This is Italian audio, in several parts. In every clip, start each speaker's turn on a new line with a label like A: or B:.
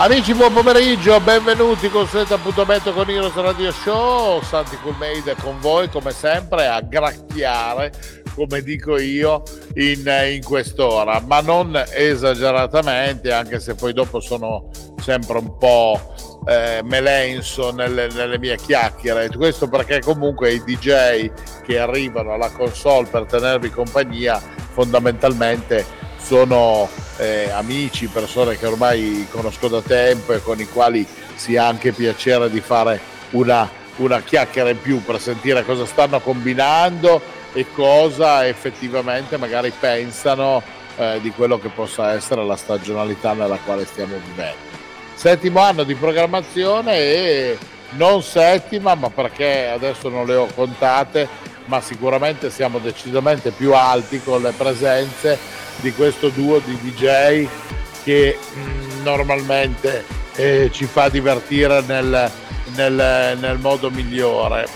A: Amici, buon pomeriggio, benvenuti con questo appuntamento con Heroes Radio Show. Santi Coolmade con voi come sempre a gracchiare, come dico io, in, in quest'ora, ma non esageratamente, anche se poi dopo sono sempre un po' eh, melenso nelle, nelle, mie chiacchiere. Questo perché comunque i DJ che arrivano alla console per tenervi compagnia fondamentalmente sono eh, amici, persone che ormai conosco da tempo e con i quali si ha anche piacere di fare una, una chiacchiera in più per sentire cosa stanno combinando e cosa effettivamente magari pensano eh, di quello che possa essere la stagionalità nella quale stiamo vivendo. Settimo anno di programmazione e non settima, ma perché adesso non le ho contate, ma sicuramente siamo decisamente più alti con le presenze di questo duo di DJ che mm, normalmente eh, ci fa divertire nel, nel, nel modo migliore.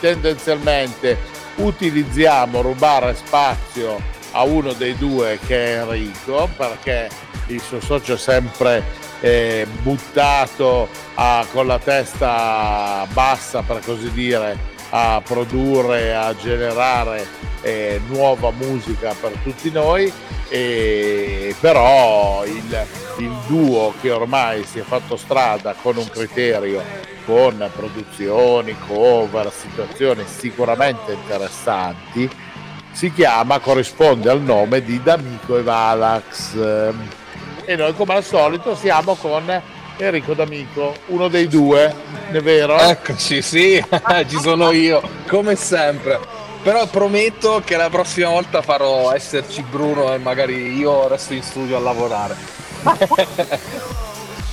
A: Tendenzialmente utilizziamo rubare spazio a uno dei due che è Enrico perché il suo socio è sempre eh, buttato a, con la testa bassa per così dire a produrre, a generare eh, nuova musica per tutti noi e però il, il duo che ormai si è fatto strada con un criterio, con produzioni, cover, situazioni sicuramente interessanti, si chiama, corrisponde al nome di D'Amico e Valax. E noi come al solito siamo con Enrico D'Amico, uno dei due, è vero?
B: Eccoci, sì, ci sono io, come sempre. Però prometto che la prossima volta farò esserci Bruno e magari io resto in studio a lavorare.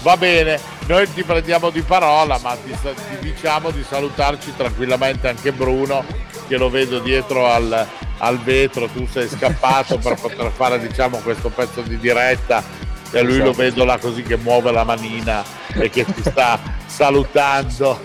A: Va bene, noi ti prendiamo di parola, ma ti, ti, diciamo di salutarci tranquillamente anche Bruno, che lo vedo dietro al, al vetro, tu sei scappato per poter fare diciamo, questo pezzo di diretta e lui lo esatto. vedo là così che muove la manina e che ti sta salutando.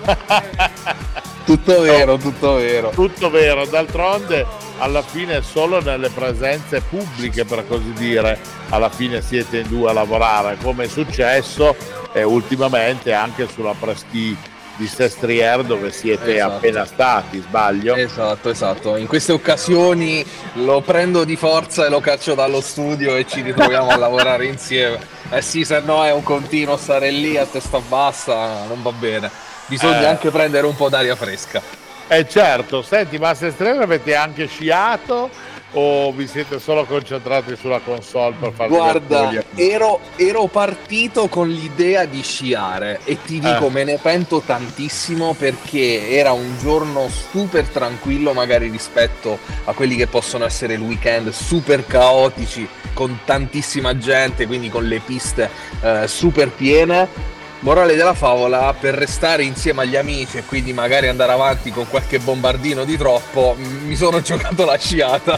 B: Tutto vero, tutto vero.
A: Tutto vero, d'altronde alla fine solo nelle presenze pubbliche per così dire, alla fine siete in due a lavorare, come è successo eh, ultimamente anche sulla preschi di Sestriere dove siete esatto. appena stati, sbaglio?
B: Esatto, esatto. In queste occasioni lo prendo di forza e lo caccio dallo studio e ci ritroviamo a lavorare insieme. Eh sì, se no è un continuo stare lì a testa bassa, non va bene bisogna eh. anche prendere un po' d'aria fresca.
A: Eh certo, senti, ma se Estrella avete anche sciato o vi siete solo concentrati sulla console per fare
B: Guarda, ero, ero, partito con l'idea di sciare e ti dico, eh. me ne pento tantissimo perché era un giorno super tranquillo, magari rispetto a quelli che possono essere il weekend super caotici, con tantissima gente, quindi con le piste eh, super piene Morale della favola, per restare insieme agli amici e quindi magari andare avanti con qualche bombardino di troppo, mi sono giocato la sciata.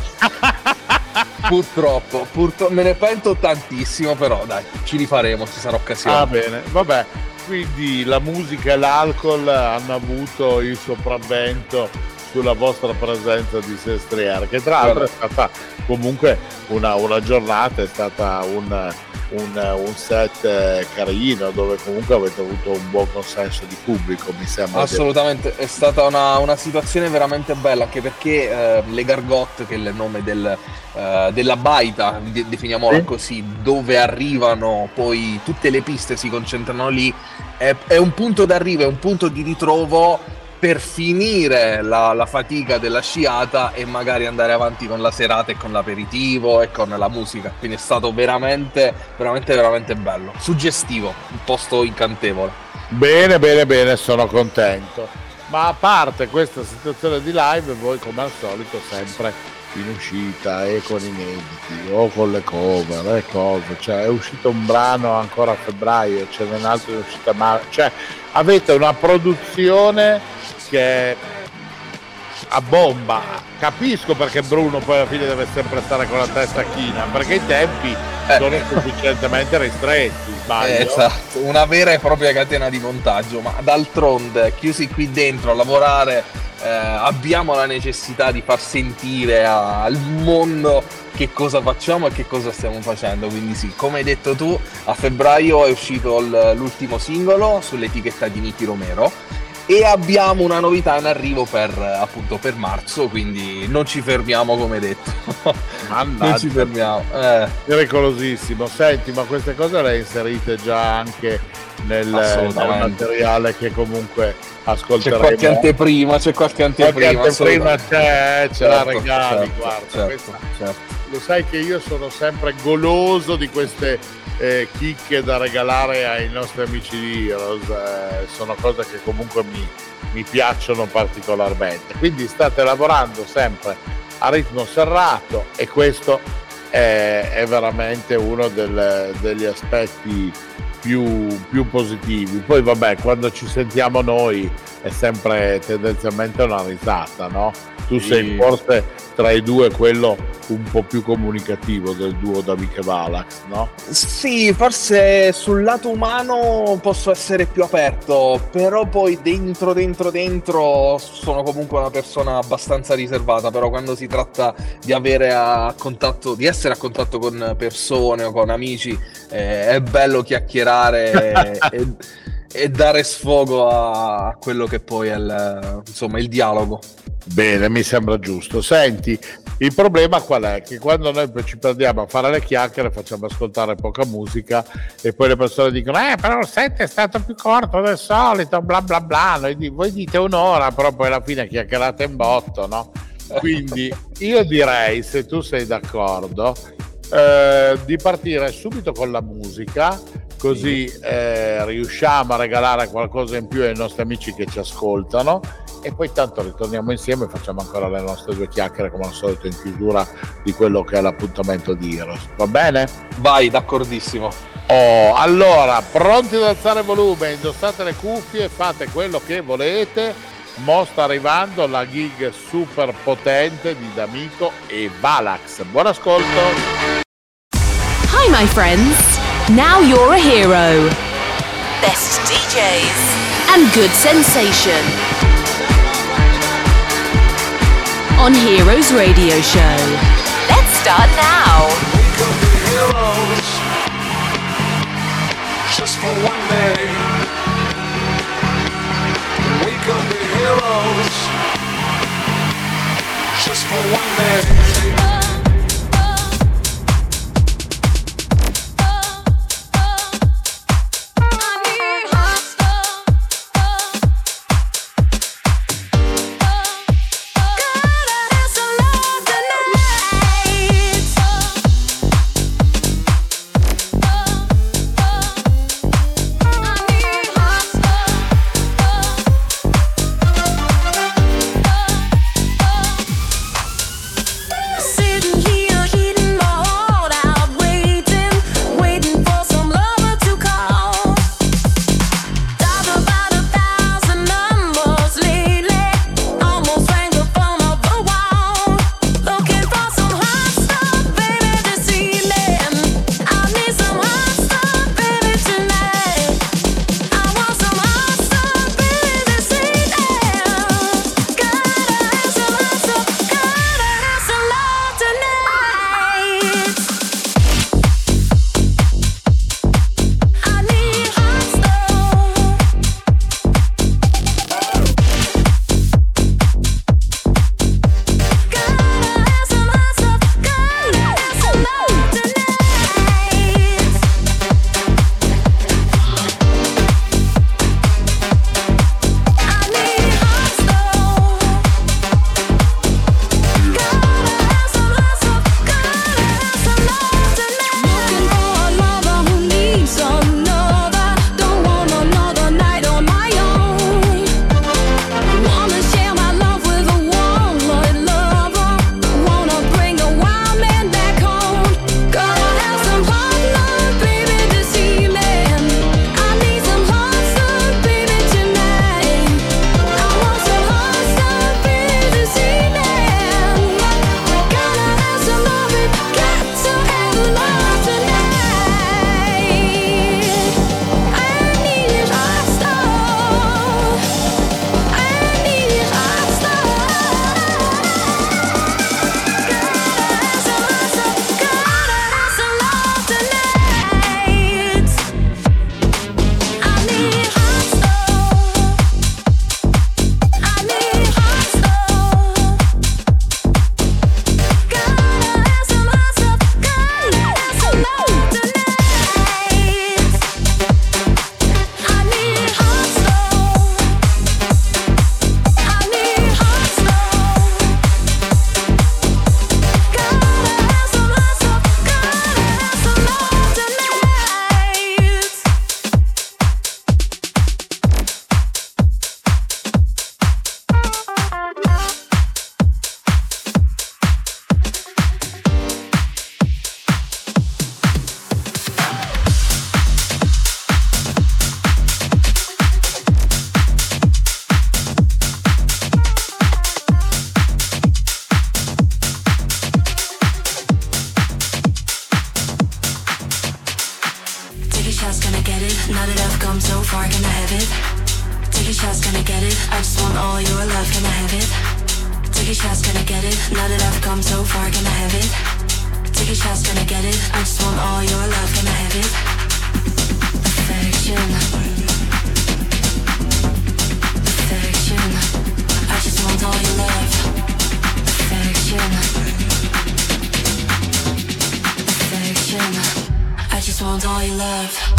B: purtroppo, purtroppo, me ne pento tantissimo, però dai, ci rifaremo, ci sarà occasione.
A: Va ah, bene, vabbè. Quindi la musica e l'alcol hanno avuto il sopravvento sulla vostra presenza di Sestriere, che tra l'altro è stata comunque una, una giornata, è stata un un, un set eh, carino dove comunque avete avuto un buon consenso di pubblico, mi sembra.
B: Assolutamente, è stata una, una situazione veramente bella anche perché eh, le Gargotte, che è il nome del, eh, della baita, definiamola sì. così, dove arrivano poi tutte le piste si concentrano lì, è, è un punto d'arrivo, è un punto di ritrovo per finire la, la, fatica della sciata e magari andare avanti con la serata e con l'aperitivo e con la musica. Quindi è stato veramente, veramente, veramente bello. Suggestivo, un posto incantevole.
A: Bene, bene, bene, sono contento. Ma a parte questa situazione di live, voi come al solito sempre in uscita e con inediti o con le cover e cose, cioè è uscito un brano ancora a febbraio, ce n'è un altro in uscita a marzo, cioè avete una produzione che a bomba. Capisco perché Bruno poi alla fine deve sempre stare con la testa china, perché i tempi eh. sono sufficientemente ristretti.
B: Eh, esatto, una vera e propria catena di montaggio, ma d'altronde chiusi qui dentro a lavorare eh, abbiamo la necessità di far sentire al mondo che cosa facciamo e che cosa stiamo facendo. Quindi sì, come hai detto tu, a febbraio è uscito l'ultimo singolo sull'etichetta di Nicky Romero e abbiamo una novità in arrivo per, appunto, per marzo, quindi non ci fermiamo come detto.
A: Mannaggia. non ci fermiamo. Eh. Pericolosissimo. Senti, ma queste cose le hai inserite già anche nel, nel materiale che comunque ascolteremo.
B: C'è qualche anteprima, c'è qualche anteprima.
A: Qualche anteprima c'è, ce certo, la regali, certo, guarda. Certo, certo. Lo sai che io sono sempre goloso di queste eh, chicche da regalare ai nostri amici di Heroes, eh, sono cose che comunque mi, mi piacciono particolarmente. Quindi state lavorando sempre a ritmo serrato e questo è, è veramente uno del, degli aspetti più, più, positivi. Poi vabbè, quando ci sentiamo noi è sempre tendenzialmente una risata, no? Tu sei forse tra i due quello un po' più comunicativo del duo Davide e Valax, no?
B: Sì, forse sul lato umano posso essere più aperto, però poi dentro, dentro, dentro sono comunque una persona abbastanza riservata, però quando si tratta di avere a contatto, di essere a contatto con persone o con amici, eh, è bello chiacchierare e, e, dare sfogo a, quello che poi è il, insomma, il dialogo.
A: Bene, mi sembra giusto. Senti, il problema qual è? Che quando noi ci perdiamo a fare le chiacchiere facciamo ascoltare poca musica e poi le persone dicono eh però il set è stato più corto del solito, bla bla bla, noi, voi dite un'ora, però poi alla fine chiacchierate in botto, no? Quindi io direi, se tu sei d'accordo, eh, di partire subito con la musica così eh, riusciamo a regalare qualcosa in più ai nostri amici che ci ascoltano e poi tanto ritorniamo insieme e facciamo ancora le nostre due chiacchiere come al solito in chiusura di quello che è l'appuntamento di Heroes. Va bene?
B: Vai, d'accordissimo.
A: Oh, allora, pronti ad alzare volume, indossate le cuffie, fate quello che volete. Mo sta arrivando la gig super potente di D'Amico e Valax. Buon ascolto.
C: Hi my friends. Now you're a hero. Best DJs and good sensation. on Heroes Radio Show. Let's start now. Just for one day. We could be heroes. Just for one day.
D: shots, can I get it? I just want all your love, can I have it? Take a shots, can I get it? Now that I've come so far, can I have it? Take a shots, can I get it? I just want all your love, can I have it? Affection. Affection. I just want all your love. Affection. Affection. I just want all your love.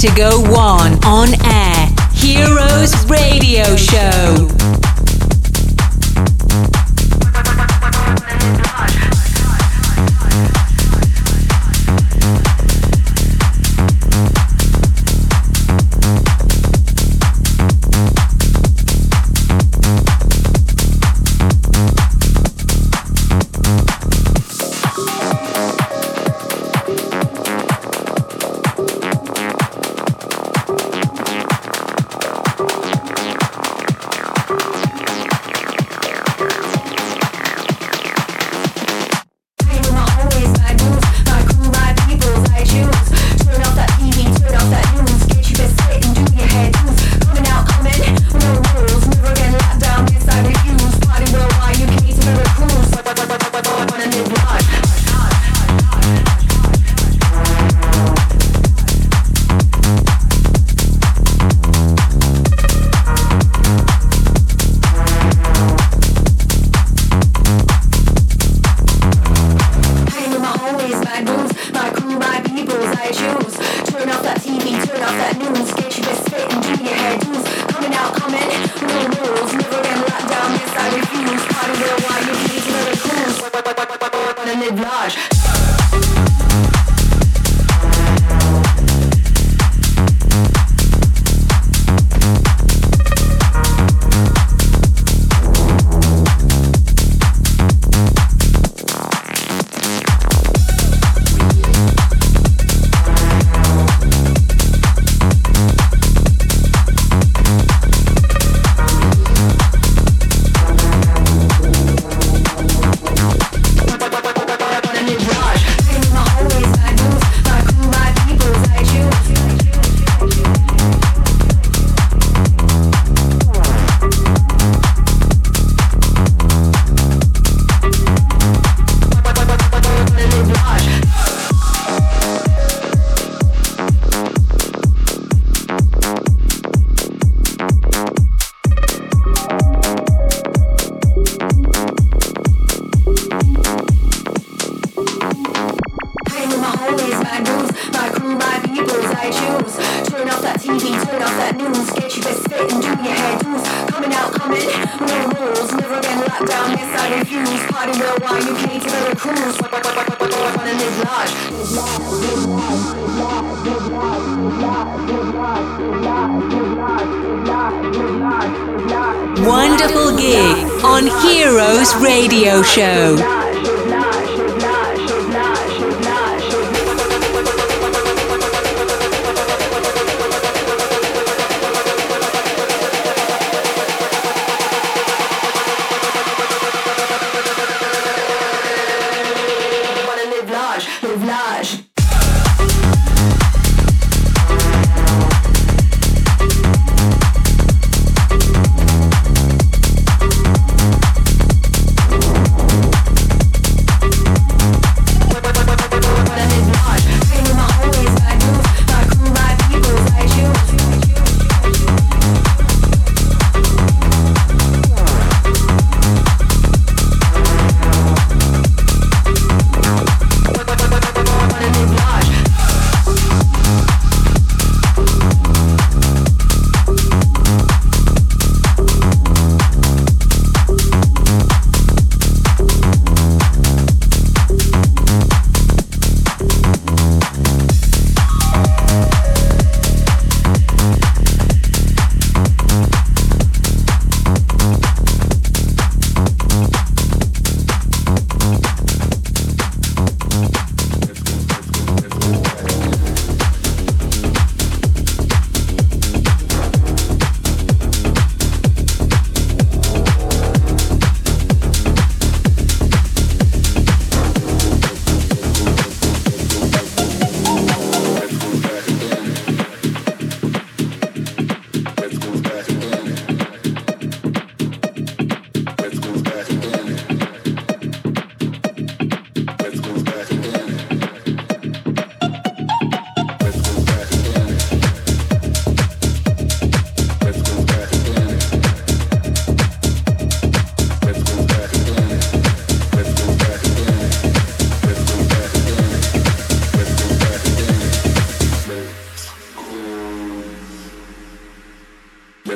E: Vertigo
D: 1.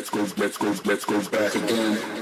D: let's go, let's go,
F: let's go back again.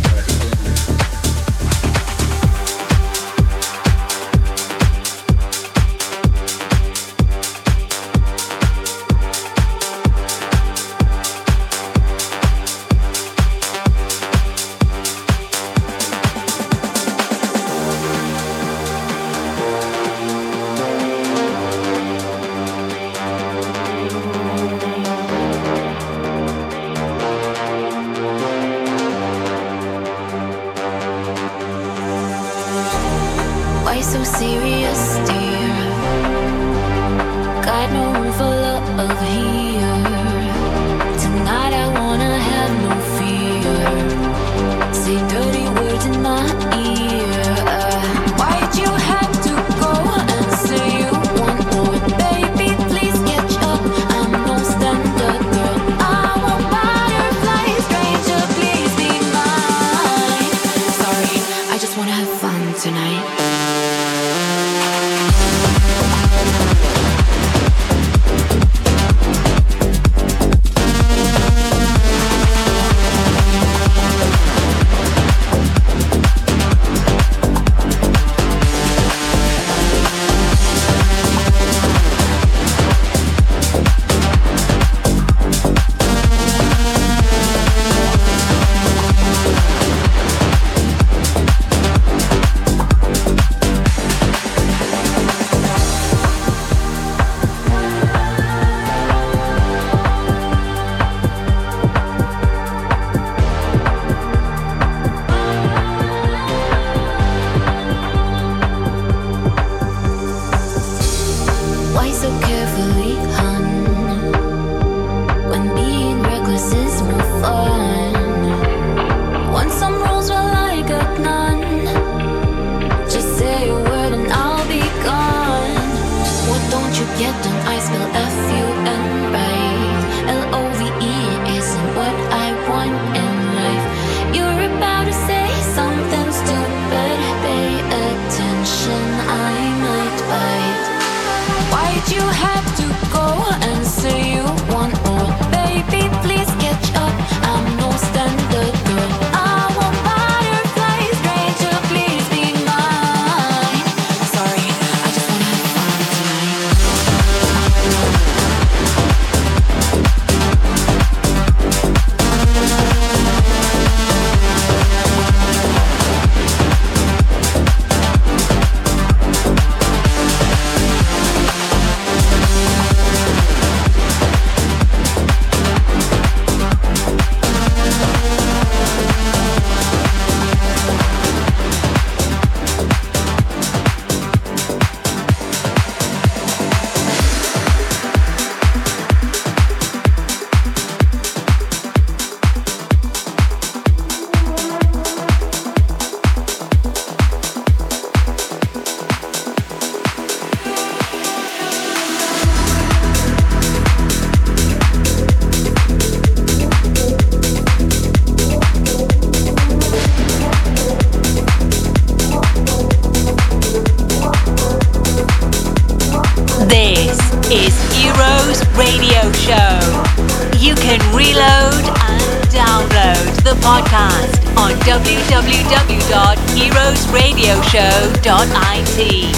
C: show.it.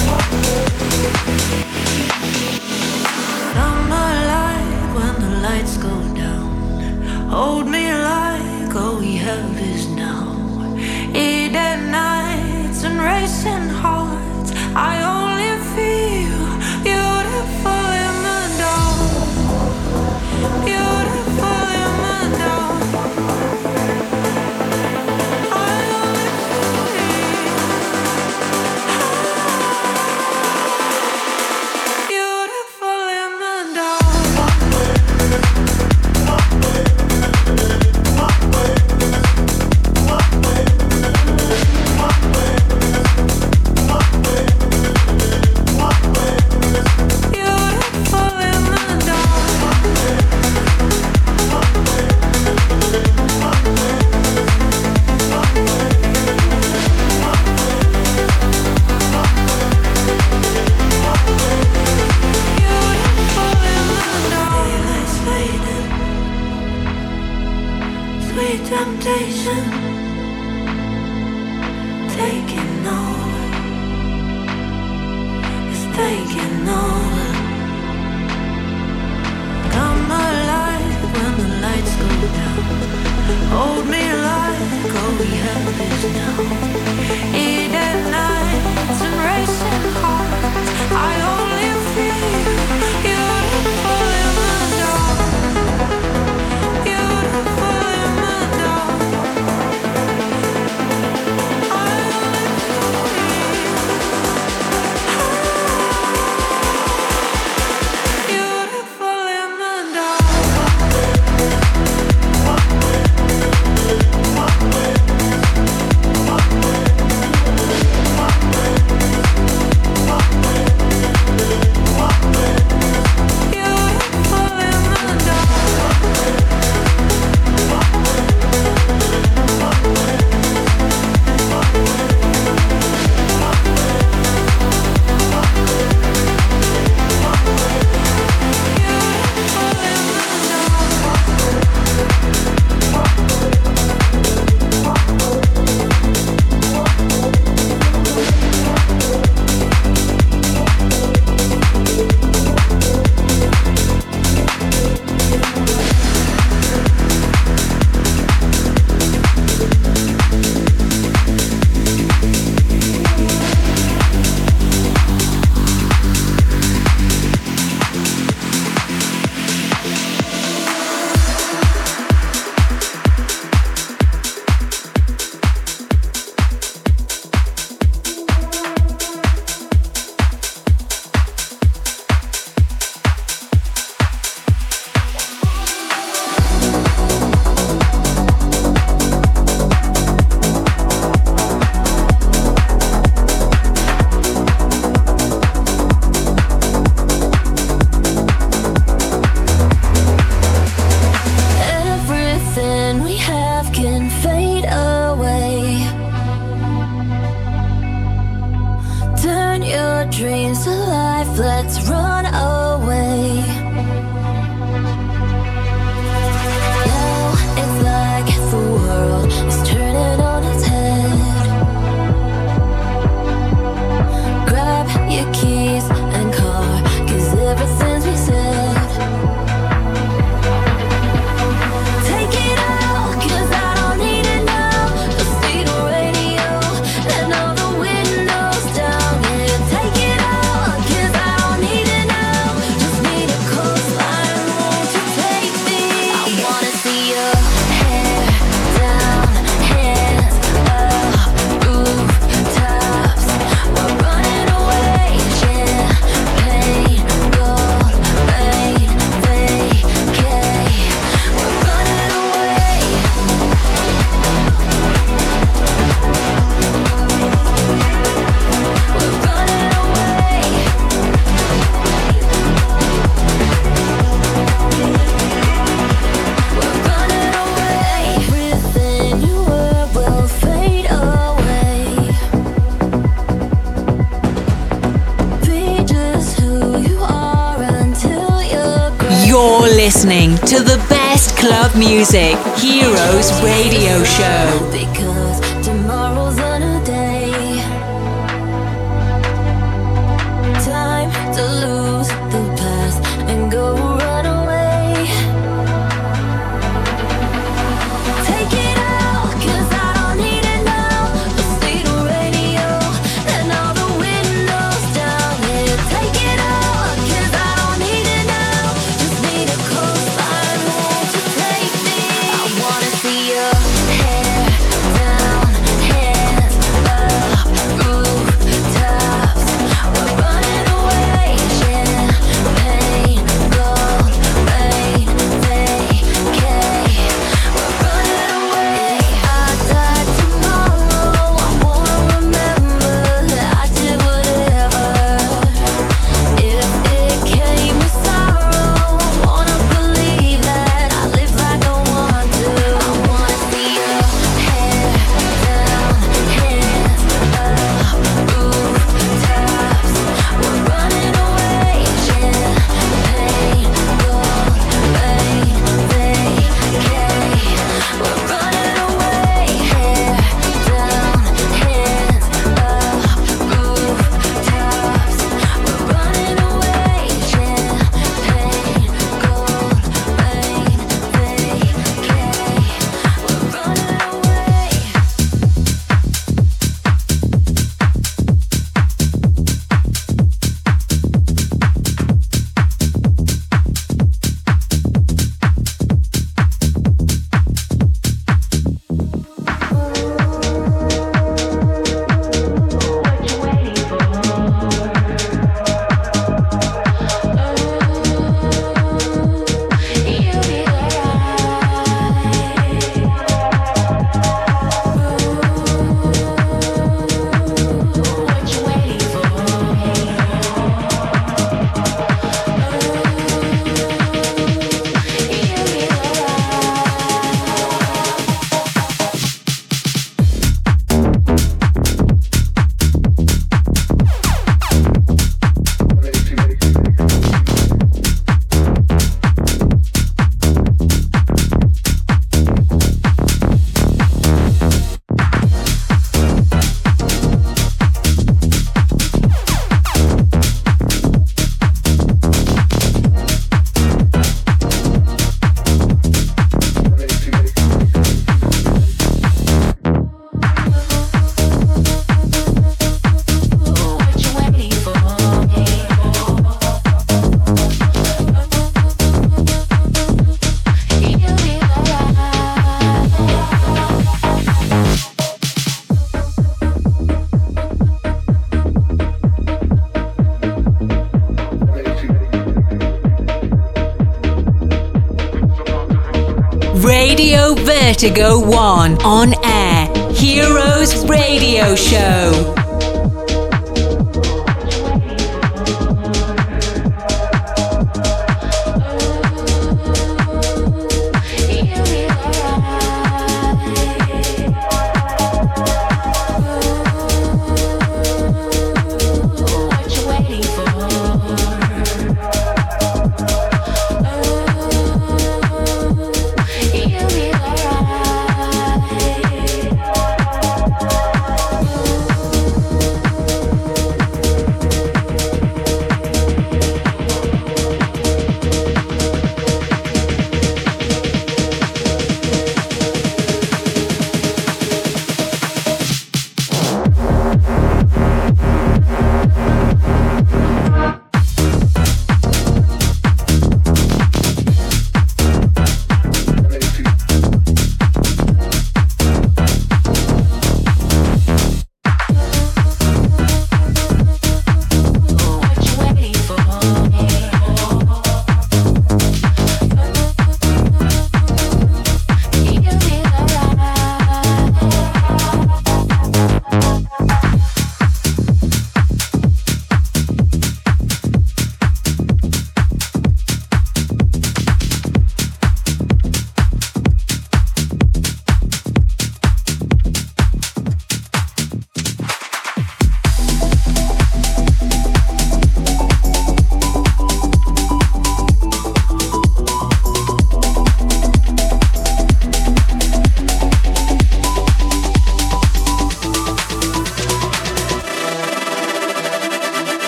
C: Vertigo 1 on air. Heroes Radio Show.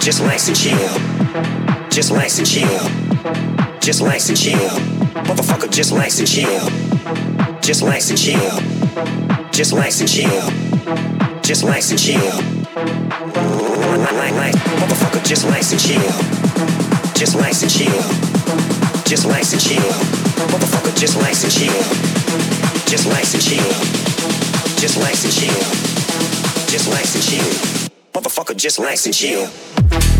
G: Just relax and chill. Just relax and chill. Just relax and chill. Motherfucker, just relax and chill. Just relax and chill. Just relax and chill. Just relax and chill. Motherfucker, just relax and chill. Just relax and chill. Just relax and chill. Motherfucker, just relax and chill. Just relax and chill. Just relax and chill. Just relax and chill. Motherfucker, just relax and chill.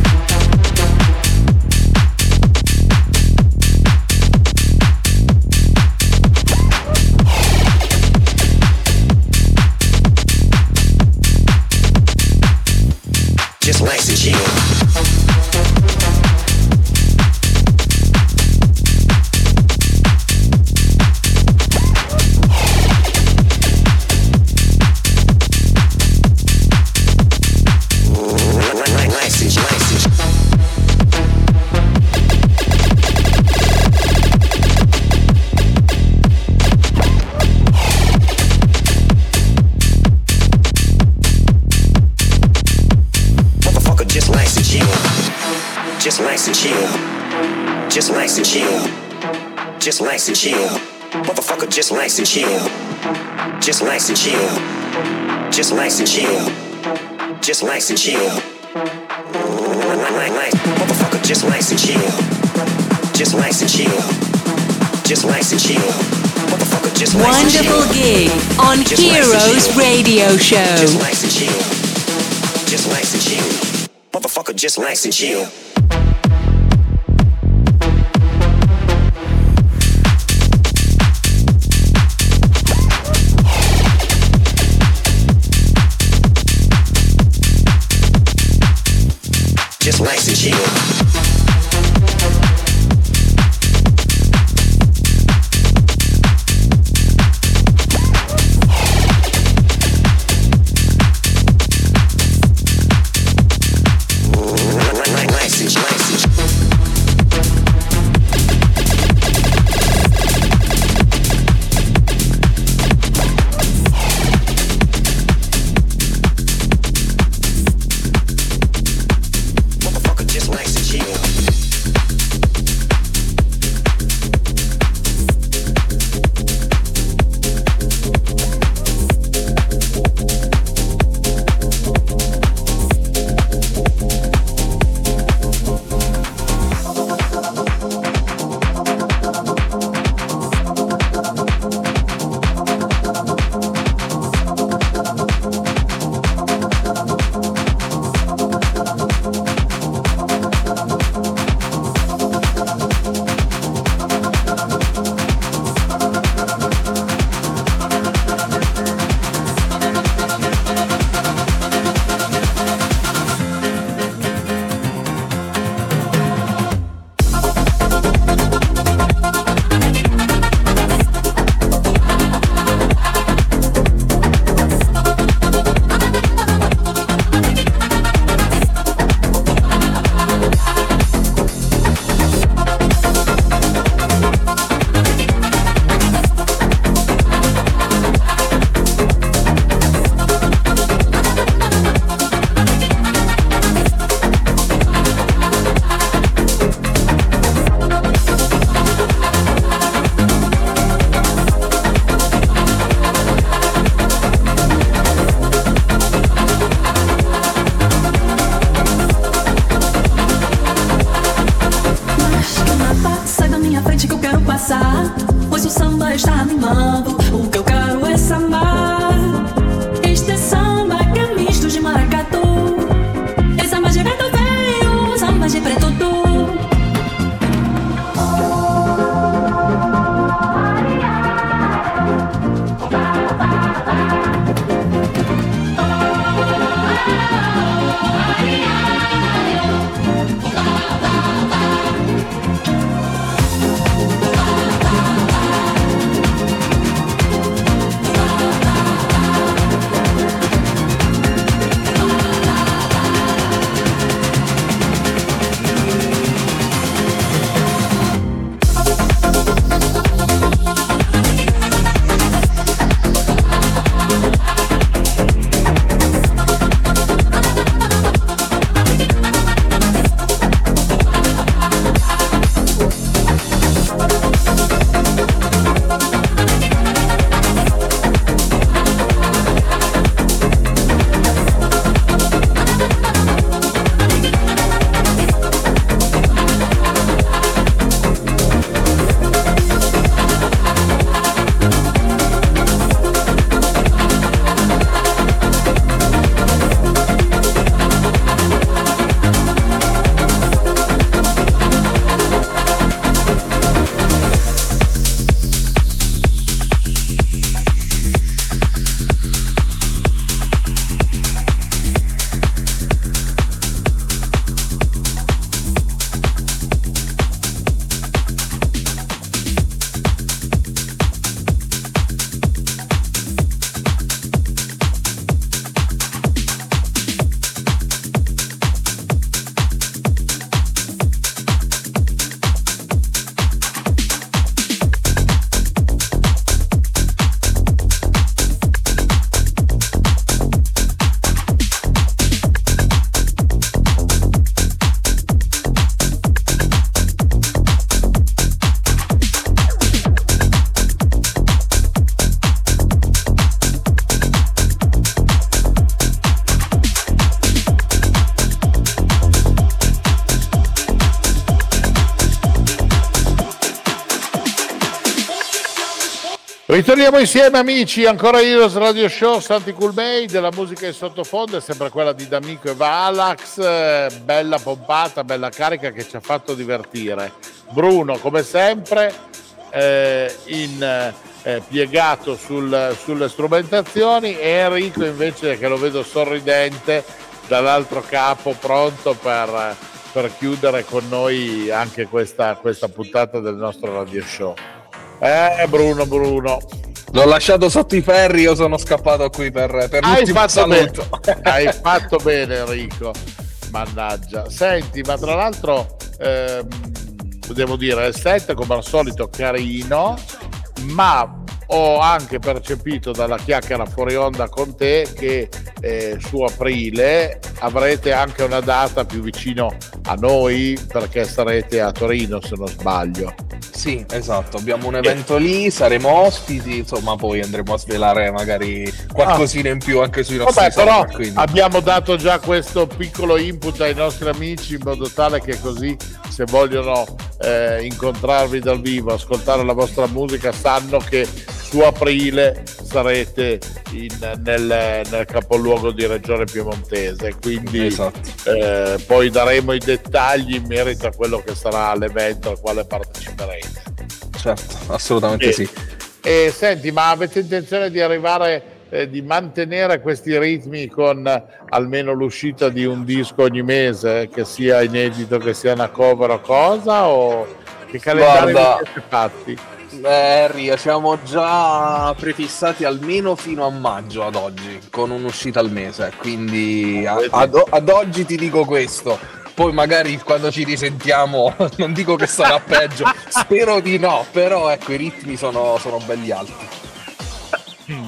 G: likes chill. Motherfucker just likes to chill. Just likes to chill. Just likes to chill. Just likes to chill. Motherfucker just likes to chill. Just likes to chill. Just likes to chill. Motherfucker just likes to chill.
F: Wonderful gig on Heroes Radio Show.
G: Just likes to chill. Just likes to chill. Motherfucker just likes to chill.
A: Ritorniamo insieme amici, ancora Heroes Radio Show, Santi Cool Made, la musica in sottofondo è sempre quella di D'Amico e Valax, eh, bella pompata, bella carica che ci ha fatto divertire. Bruno come sempre eh, in, eh, piegato sul- sulle strumentazioni e Enrico invece che lo vedo sorridente dall'altro capo pronto per, per chiudere con noi anche questa, questa puntata del nostro radio show. Eh Bruno, Bruno.
B: L'ho lasciato sotto i ferri, io sono scappato qui per, per
A: Hai
B: l'ultimo
A: fatto, bene,
B: saluto.
A: hai fatto bene Enrico, mannaggia. Senti, ma tra l'altro ehm, devo dire, il set come al solito carino, ma ho anche percepito dalla chiacchiera fuori onda con te che eh, su aprile avrete anche una data più vicino a noi perché sarete a Torino se non sbaglio.
B: Sì, esatto, abbiamo un evento lì, saremo ospiti, insomma poi andremo a svelare magari qualcosina in più anche sui nostri
A: Vabbè, però
B: quindi.
A: abbiamo dato già questo piccolo input ai nostri amici in modo tale che così se vogliono eh, incontrarvi dal vivo, ascoltare la vostra musica, sanno che su aprile sarete in- nel, nel capoluogo di Regione Piemontese. Quindi
B: Esatto.
A: eh, poi daremo i dettagli in merito a quello che sarà l'evento al quale parteciperete.
B: Certo, assolutamente
A: E-
B: sì.
A: E senti, ma avete intenzione di arrivare, eh, di mantenere questi ritmi con almeno l'uscita di un disco ogni mese, che sia inedito, che sia una cover o cosa? O che calendario
B: Guarda-
A: siete fatti?
B: Eh, Harry, siamo già prefissati almeno fino a maggio ad oggi, con un'uscita al mese, quindi a- ad, ad oggi ti dico questo. Poi magari quando ci risentiamo, non dico che sarà peggio, spero di no, però ecco i ritmi sono, sono belli alti.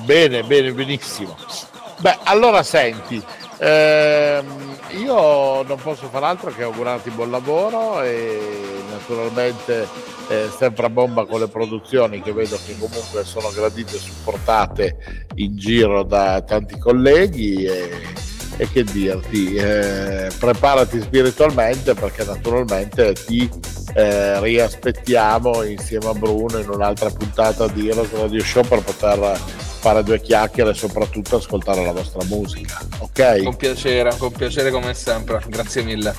A: Bene, bene, benissimo. Beh, allora senti, ehm, io non posso far altro che augurarti buon lavoro e naturalmente eh, sempre a bomba con le produzioni che vedo che comunque sono gradite e supportate in giro da tanti colleghi e, e che dirti, eh, preparati spiritualmente perché naturalmente ti eh, riaspettiamo insieme a Bruno in un'altra puntata di Heroes Radio Show per poter fare due chiacchiere e soprattutto ascoltare la vostra musica. Ok?
B: Con piacere, con piacere come sempre. Grazie mille.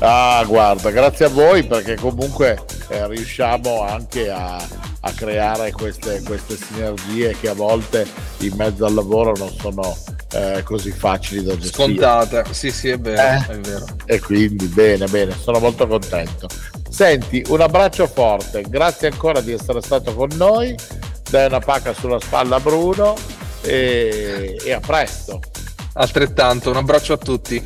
A: Ah, guarda, grazie a voi perché comunque eh, riusciamo anche a, a creare queste, queste sinergie che a volte in mezzo al lavoro non sono eh, così facili da gestire.
B: Scontate. Sì, sì, è vero,
A: Eh.
B: è vero.
A: E quindi bene, bene, sono molto contento. Senti, un abbraccio forte, grazie ancora di essere stato con noi, dai una pacca sulla spalla a Bruno e, e a presto.
B: Altrettanto, un abbraccio a tutti.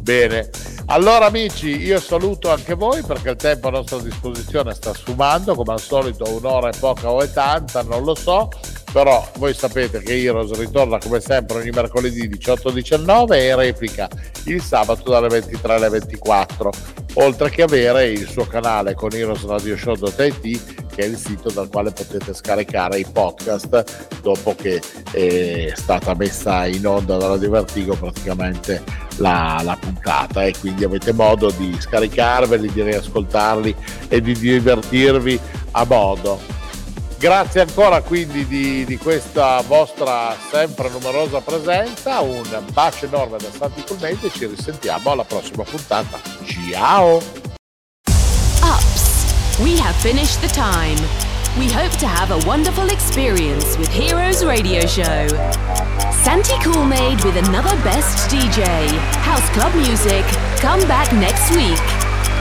A: Bene, allora amici io saluto anche voi perché il tempo a nostra disposizione sta sfumando, come al solito un'ora è poca o è tanta, non lo so, però voi sapete che Heroes ritorna come sempre ogni mercoledì 18-19 e replica il sabato dalle 23 alle 24, oltre che avere il suo canale con heroesradioshow.it che è il sito dal quale potete scaricare i podcast dopo che è stata messa in onda dalla Divertigo praticamente la, la puntata e quindi avete modo di scaricarveli, di riascoltarli e di divertirvi a modo. Grazie ancora quindi di, di questa vostra sempre numerosa presenza, un bacio enorme da Santi Colmenti e ci risentiamo alla prossima puntata. Ciao!
H: Ups, we have finished the time. We hope to have a wonderful experience with Heroes Radio Show. Santi Coolmade with another best DJ. House Club Music. Come back next week.